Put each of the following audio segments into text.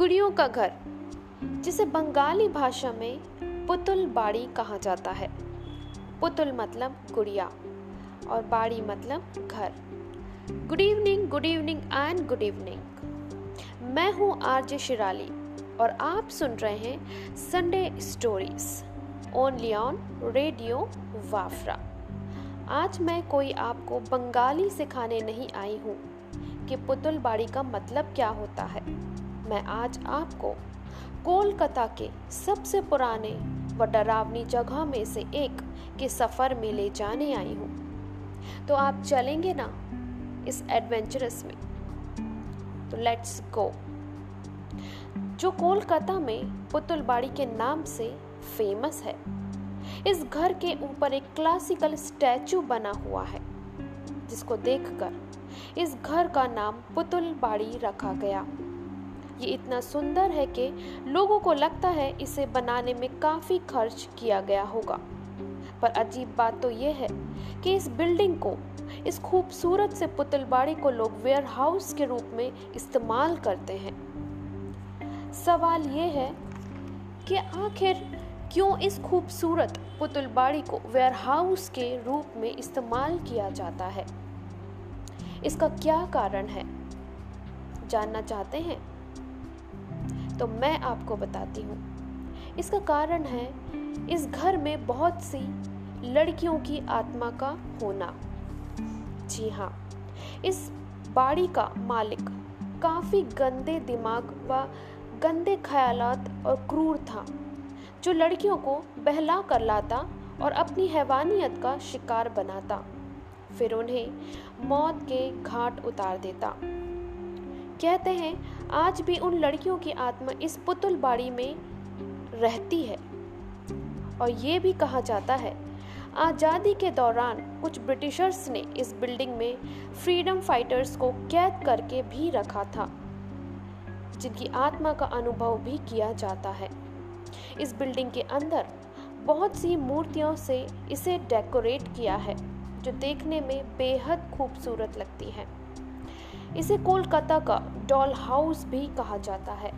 लड़कियों का घर, जिसे बंगाली भाषा में पुतुल बाड़ी कहा जाता है। पुतुल मतलब गुड़िया और बाड़ी मतलब घर। Good evening good evening and good evening मैं हूँ आरजे शिराली और आप सुन रहे हैं Sunday stories only on radio Wafra आज मैं कोई आपको बंगाली सिखाने नहीं आई हूँ कि पुतुल बाड़ी का मतलब क्या होता है। मैं आज आपको कोलकाता के सबसे पुराने व डरावनी जगह में से एक के सफ़र में ले जाने आई हूँ। तो आप चलेंगे ना इस एडवेंचरस में? तो लेट्स गो जो कोलकाता में पुतुलबाड़ी के नाम से फ़ेमस है, इस घर के ऊपर एक क्लासिकल स्टैचू बना हुआ है, जिसको देखकर इस घर का नाम पुतुल बाड़ी रखा गया। ये इतना सुंदर है कि लोगों को लगता है इसे बनाने में काफ़ी खर्च किया गया होगा। पर अजीब बात तो यह है कि इस बिल्डिंग को, इस खूबसूरत से पुतलबाड़ी को लोग वेयर हाउस के रूप में इस्तेमाल करते हैं। सवाल ये है कि आखिर क्यों इस खूबसूरत पुतलबाड़ी को वेयर हाउस के रूप में इस्तेमाल किया जाता है? इसका क्या कारण है? जानना चाहते हैं? तो मैं आपको बताती हूँ। इसका कारण है, इस घर में बहुत सी लड़कियों की आत्मा का होना। जी हाँ इस बाड़ी का मालिक काफ़ी गंदे दिमाग व गंदे ख्यालात और क्रूर था, जो लड़कियों को बहला कर लाता और अपनी हैवानियत का शिकार बनाता, फिर उन्हें मौत के घाट उतार देता। कहते हैं आज भी उन लड़कियों की आत्मा इस पुतुल बाड़ी में रहती है। और ये भी कहा जाता है, आज़ादी के दौरान कुछ ब्रिटिशर्स ने इस बिल्डिंग में फ्रीडम फाइटर्स को कैद करके भी रखा था, जिनकी आत्मा का अनुभव भी किया जाता है। इस बिल्डिंग के अंदर बहुत सी मूर्तियों से इसे डेकोरेट किया है, जो देखने में बेहद खूबसूरत लगती है। इसे कोलकाता का डॉल हाउस भी कहा जाता है।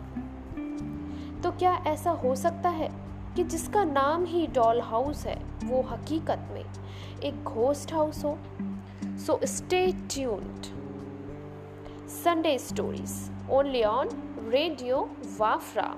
तो क्या ऐसा हो सकता है कि जिसका नाम ही डॉल हाउस है, वो हकीकत में एक घोस्ट हाउस हो? So stay tuned Sunday stories only on radio Wafra